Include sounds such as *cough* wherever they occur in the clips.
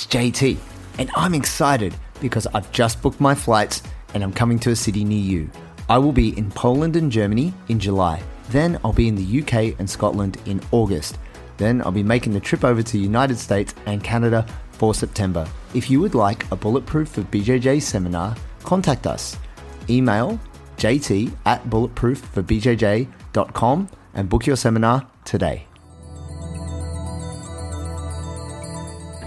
it's JT, and I'm excited because I've just booked my flights and I'm coming to a city near you. I will be in Poland and Germany in July. Then I'll be in the UK and Scotland in August. Then I'll be making the trip over to the United States and Canada for September. If you would like a Bulletproof for BJJ seminar, contact us. Email jt at bulletproofforbjj.com and book your seminar today.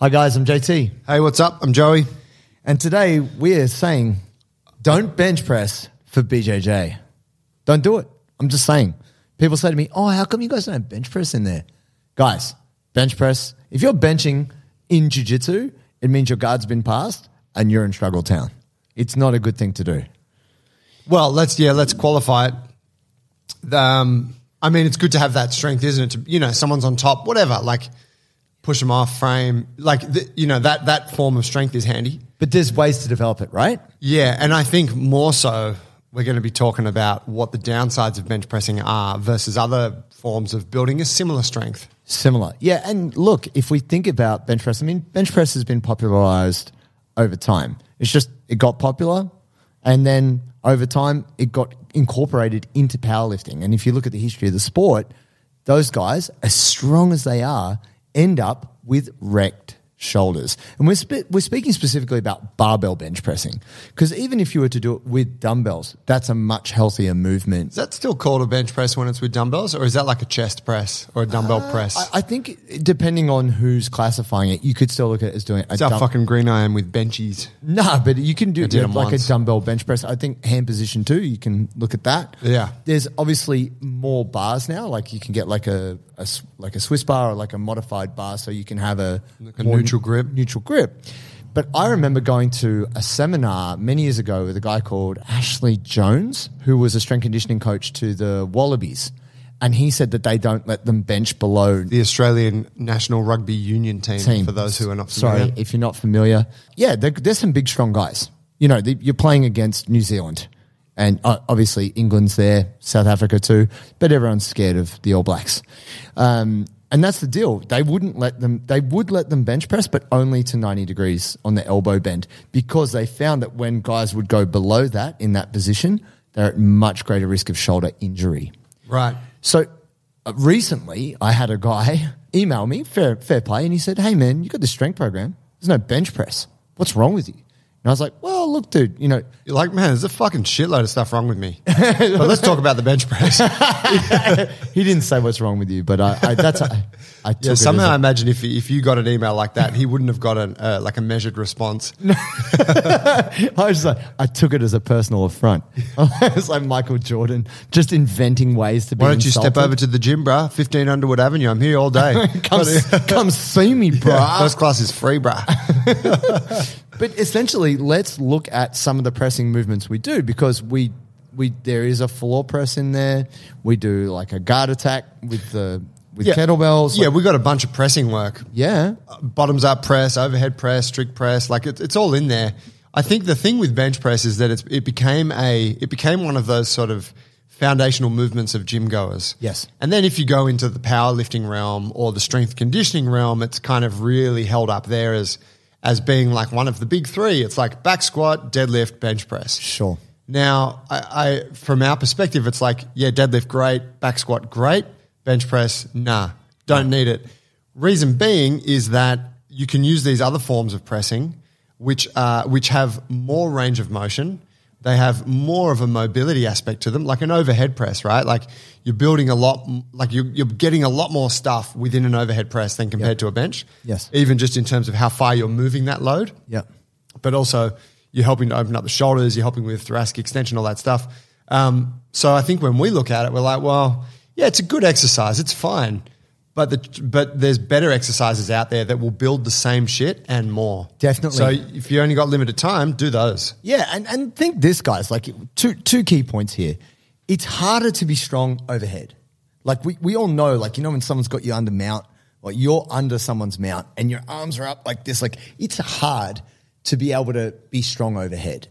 Hi guys, I'm JT. Hey, what's up? I'm Joey. And today we're saying don't bench press for BJJ. Don't do it. I'm just saying. People say to me, oh, how come you guys don't have bench press in there? Guys, bench press. If you're benching in jiu-jitsu, it means your guard's been passed and you're in struggle town. It's not a good thing to do. Well, let's yeah, let's qualify it. Um, I mean, it's good to have that strength, isn't it? To, you know, someone's on top, whatever. Like push them off frame, like the, you know that that form of strength is handy. But there's ways to develop it, right? Yeah, and I think more so we're going to be talking about what the downsides of bench pressing are versus other forms of building a similar strength. Similar. Yeah. And look, if we think about bench press, I mean, bench press has been popularized over time. It's just, it got popular and then over time it got incorporated into powerlifting. And if you look at the history of the sport, those guys, as strong as they are, end up with wrecked shoulders. And we're, spe- we're speaking specifically about barbell bench pressing because even if you were to do it with dumbbells, that's a much healthier movement. Is that still called a bench press when it's with dumbbells, or is that like a chest press or a dumbbell uh, press? I, I think depending on who's classifying it, you could still look at it as doing It's a That's how dumb- fucking green I am with benchies. Nah, but you can do I did yeah, them like once. a dumbbell bench press. I think hand position too. You can look at that. Yeah. There's obviously more bars now. Like you can get like a, a like a Swiss bar or like a modified bar, so you can have a, Like a neutral grip. Neutral grip. But I remember going to a seminar many years ago with a guy called Ashley Jones, who was a strength conditioning coach to the Wallabies. And he said that they don't let them bench below The Australian National Rugby Union team, team. for those who are not Sorry, familiar. if you're not familiar. Yeah, there, there's some big, strong guys. You know, they, you're playing against New Zealand. And uh, obviously, England's there, South Africa too, but everyone's scared of the All Blacks. Um, and that's the deal. They wouldn't let them, they would let them bench press, but only to 90 degrees on the elbow bend because they found that when guys would go below that in that position, they're at much greater risk of shoulder injury. Right. So uh, recently, I had a guy *laughs* email me, fair, fair play, and he said, Hey, man, you got the strength program. There's no bench press. What's wrong with you? And I was like, Well, look, dude, you know, You're like, man, there's a fucking shitload of stuff wrong with me. but let's talk about the bench press. *laughs* he didn't say what's wrong with you, but I, I that's, I, I took yeah, it somehow as I a- imagine if if you got an email like that, he wouldn't have got an, uh, like a measured response. *laughs* I was just like, I took it as a personal affront. *laughs* it's like Michael Jordan just inventing ways to be Why don't you step over to the gym, bruh? 15 Underwood Avenue. I'm here all day. come, come see me, bro. First class is free, bruh. But essentially, let's look at some of the pressing movements we do because we we there is a floor press in there. We do like a guard attack with the with kettlebells. Yeah, Like, we got a bunch of pressing work. yeah. Uh, bottoms up press, overhead press, strict press. Like it, it's all in there. I think the thing with bench press is that it's, it became a it became one of those sort of foundational movements of gym goers. Yes. And then if you go into the powerlifting realm or the strength conditioning realm, it's kind of really held up there as as being like one of the big three. It's like back squat, deadlift, bench press. Sure. Now, I, I from our perspective, it's like, yeah, deadlift great, back squat great, bench press, nah, don't need it. Reason being is that you can use these other forms of pressing, which uh, which have more range of motion. They have more of a mobility aspect to them, like an overhead press, right? Like you're building a lot, like you're, you're getting a lot more stuff within an overhead press than compared to a bench. Yes. Even just in terms of how far you're moving that load Yeah. but also you're helping to open up the shoulders, you're helping with thoracic extension, all that stuff. Um, so I think when we look at it, we're like, well, yeah, it's a good exercise, it's fine, But the but there's better exercises out there that will build the same shit and more. Definitely. So if you only got limited time, do those. Yeah, and, and think this, guys, like two two key points here. It's harder to be strong overhead. Like we, we all know, like, you know, when someone's got you under mount, or you're under someone's mount and your arms are up like this, like it's hard to be able to be strong overhead.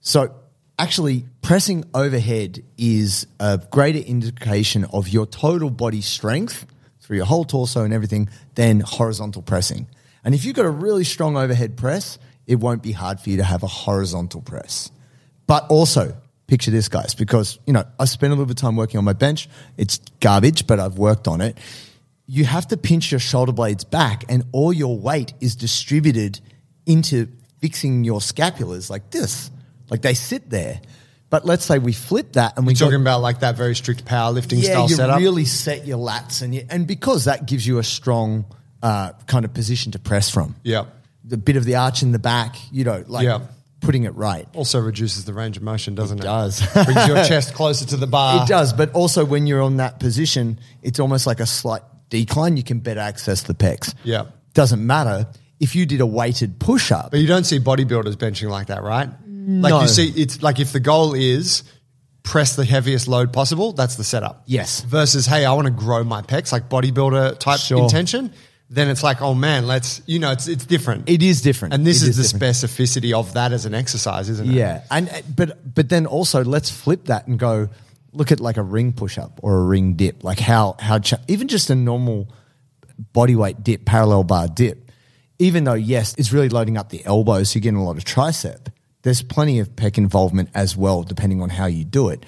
So actually pressing overhead is a greater indication of your total body strength through your whole torso and everything than horizontal pressing. And if you've got a really strong overhead press, it won't be hard for you to have a horizontal press. But also, picture this, guys, because, you know, I spent a little bit of time working on my bench. It's garbage, but I've worked on it. You have to pinch your shoulder blades back, and all your weight is distributed into fixing your scapulars like this. Like they sit there. But let's say we flip that and we We're talking about like that very strict powerlifting style setup? yeah, style you setup. really set your lats and you, and because that gives you a strong uh, kind of position to press from. yeah. The bit of the arch in the back, you know, like Yeah. putting it right. Also reduces the range of motion, doesn't it? does. Brings your *laughs* chest closer to the bar. it does, but also when you're on that position, it's almost like a slight decline. You can better access the pecs. Yeah. Doesn't matter if you did a weighted push up. But you don't see bodybuilders benching like that, right? Like No. you see, it's like if the goal is press the heaviest load possible, that's the setup. Yes. Versus, hey, I want to grow my pecs, like bodybuilder type Sure. intention. Then it's like, oh man, let's, you know, it's it's different. It is different. and this It is, the different. specificity of that as an exercise, isn't it? Yeah, and but but then also let's flip that and go look at like a ring push up or a ring dip, like how how cha- even just a normal body weight dip, parallel bar dip. Even though yes, it's really loading up the elbows, so you're getting a lot of tricep. There's plenty of pec involvement as well, depending on how you do it.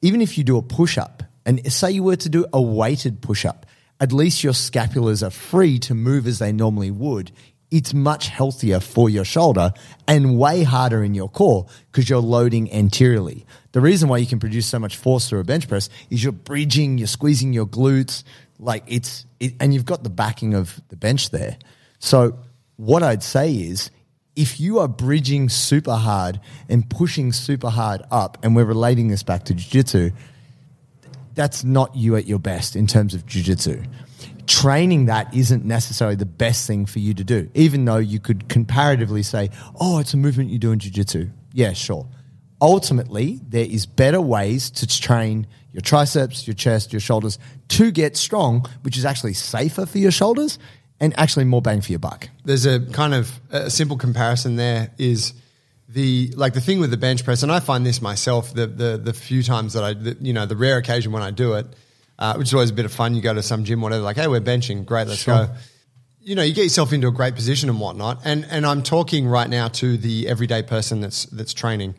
Even if you do a push up, and say you were to do a weighted push up, at least your scapulars are free to move as they normally would. It's much healthier for your shoulder and way harder in your core because you're loading anteriorly. The reason why you can produce so much force through a bench press is you're bridging, you're squeezing your glutes, like it's, it, and you've got the backing of the bench there. So what I'd say is if you are bridging super hard and pushing super hard up, and we're relating this back to jiu-jitsu, that's not you at your best in terms of jiu-jitsu. Training that isn't necessarily the best thing for you to do, even though you could comparatively say, oh, it's a movement you do in jiu-jitsu. Yeah, sure. Ultimately, there is better ways to train your triceps, your chest, your shoulders to get strong, which is actually safer for your shoulders and actually more bang for your buck. there's a kind of a simple comparison there is the like the thing with the bench press and I find this myself the the the few times that I the, you know the rare occasion when I do it uh, which is always a bit of fun. You go to some gym whatever like hey we're benching. Great let's Sure. go. You know you get yourself into a great position and whatnot. And and I'm talking right now to the everyday person that's that's training.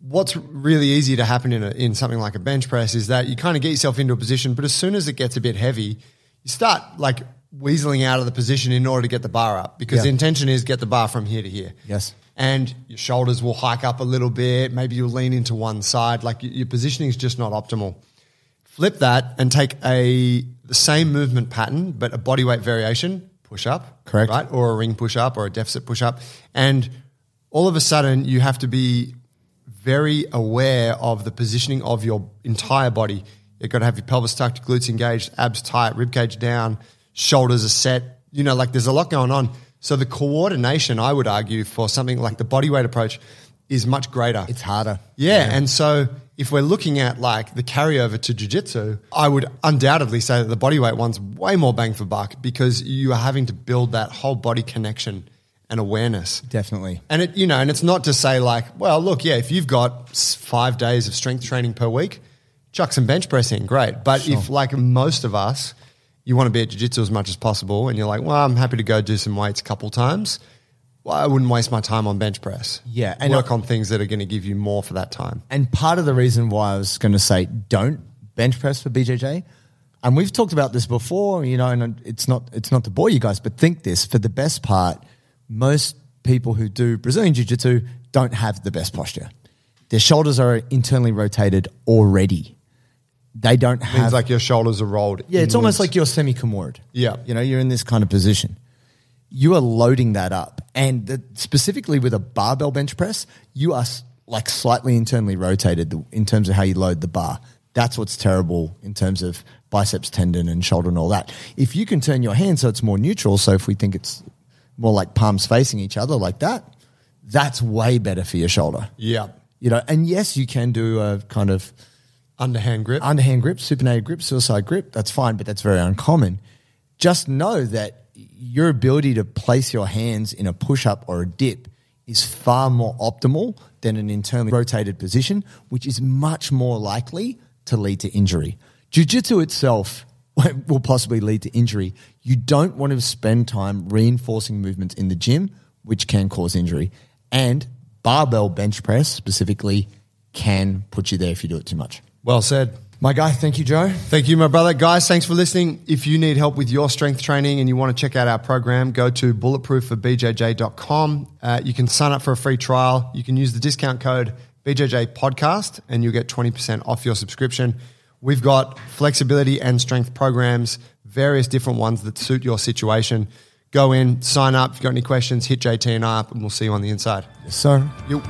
What's really easy to happen in a, in something like a bench press is that you kind of get yourself into a position, but as soon as it gets a bit heavy, you start like weaseling out of the position in order to get the bar up because Yeah. the intention is get the bar from here to here. Yes. And your shoulders will hike up a little bit. Maybe you'll lean into one side. Like your, positioning is just not optimal. Flip that and take a the same movement pattern, but a body weight variation, push up, Correct. right, or a ring push up or a deficit push up, and all of a sudden you have to be very aware of the positioning of your entire body. You've got to have your pelvis tucked, glutes engaged, abs tight, rib cage down, shoulders are set. You know, like there's a lot going on. So the coordination, I would argue, for something like the body weight approach is much greater. It's harder. Yeah, and so if we're looking at like the carryover to jiu-jitsu, I would undoubtedly say that the body weight one's way more bang for buck because you are having to build that whole body connection and awareness. Definitely. And it, you know, and it's not to say like, well, look, yeah, if you've got five days of strength training per week, chuck some bench pressing, great. But if like most of us, you want to be at jiu-jitsu as much as possible and you're like, well, I'm happy to go do some weights a couple times. Well, I wouldn't waste my time on bench press. Yeah, And work I- on things that are going to give you more for that time. And part of the reason why I was going to say don't bench press for BJJ, and we've talked about this before, you know, and it's not it's not to bore you guys, but think this: for the best part, most people who do Brazilian Jiu Jitsu don't have the best posture. Their shoulders are internally rotated already. They don't have Means like your shoulders are rolled. yeah, it's almost like you're semi comored. Yeah. You know, you're in this kind of position. You are loading that up. And the, specifically with a barbell bench press, you are like slightly internally rotated in terms of how you load the bar. That's what's terrible in terms of biceps tendon and shoulder and all that. If you can turn your hand so it's more neutral, so if we think it's more like palms facing each other like that, that's way better for your shoulder. Yeah. You know, and yes, you can do a kind of Underhand grip. underhand grip, supinated grip, suicide grip. That's fine, but that's very uncommon. Just know that your ability to place your hands in a push up or a dip is far more optimal than an internally rotated position, which is much more likely to lead to injury. Jiu jitsu itself *laughs* will possibly lead to injury. You don't want to spend time reinforcing movements in the gym, which can cause injury. And barbell bench press specifically can put you there if you do it too much. Well said. My guy, thank you, Joe. Thank you, my brother. Guys, thanks for listening. If you need help with your strength training and you want to check out our program, go to bulletproofforbjj.com. Uh, you can sign up for a free trial. You can use the discount code BJJ podcast and you'll get 20% off your subscription. We've got flexibility and strength programs, various different ones that suit your situation. Go in, sign up. If you've got any questions, hit JT and I up and we'll see you on the inside. Yes, sir. You.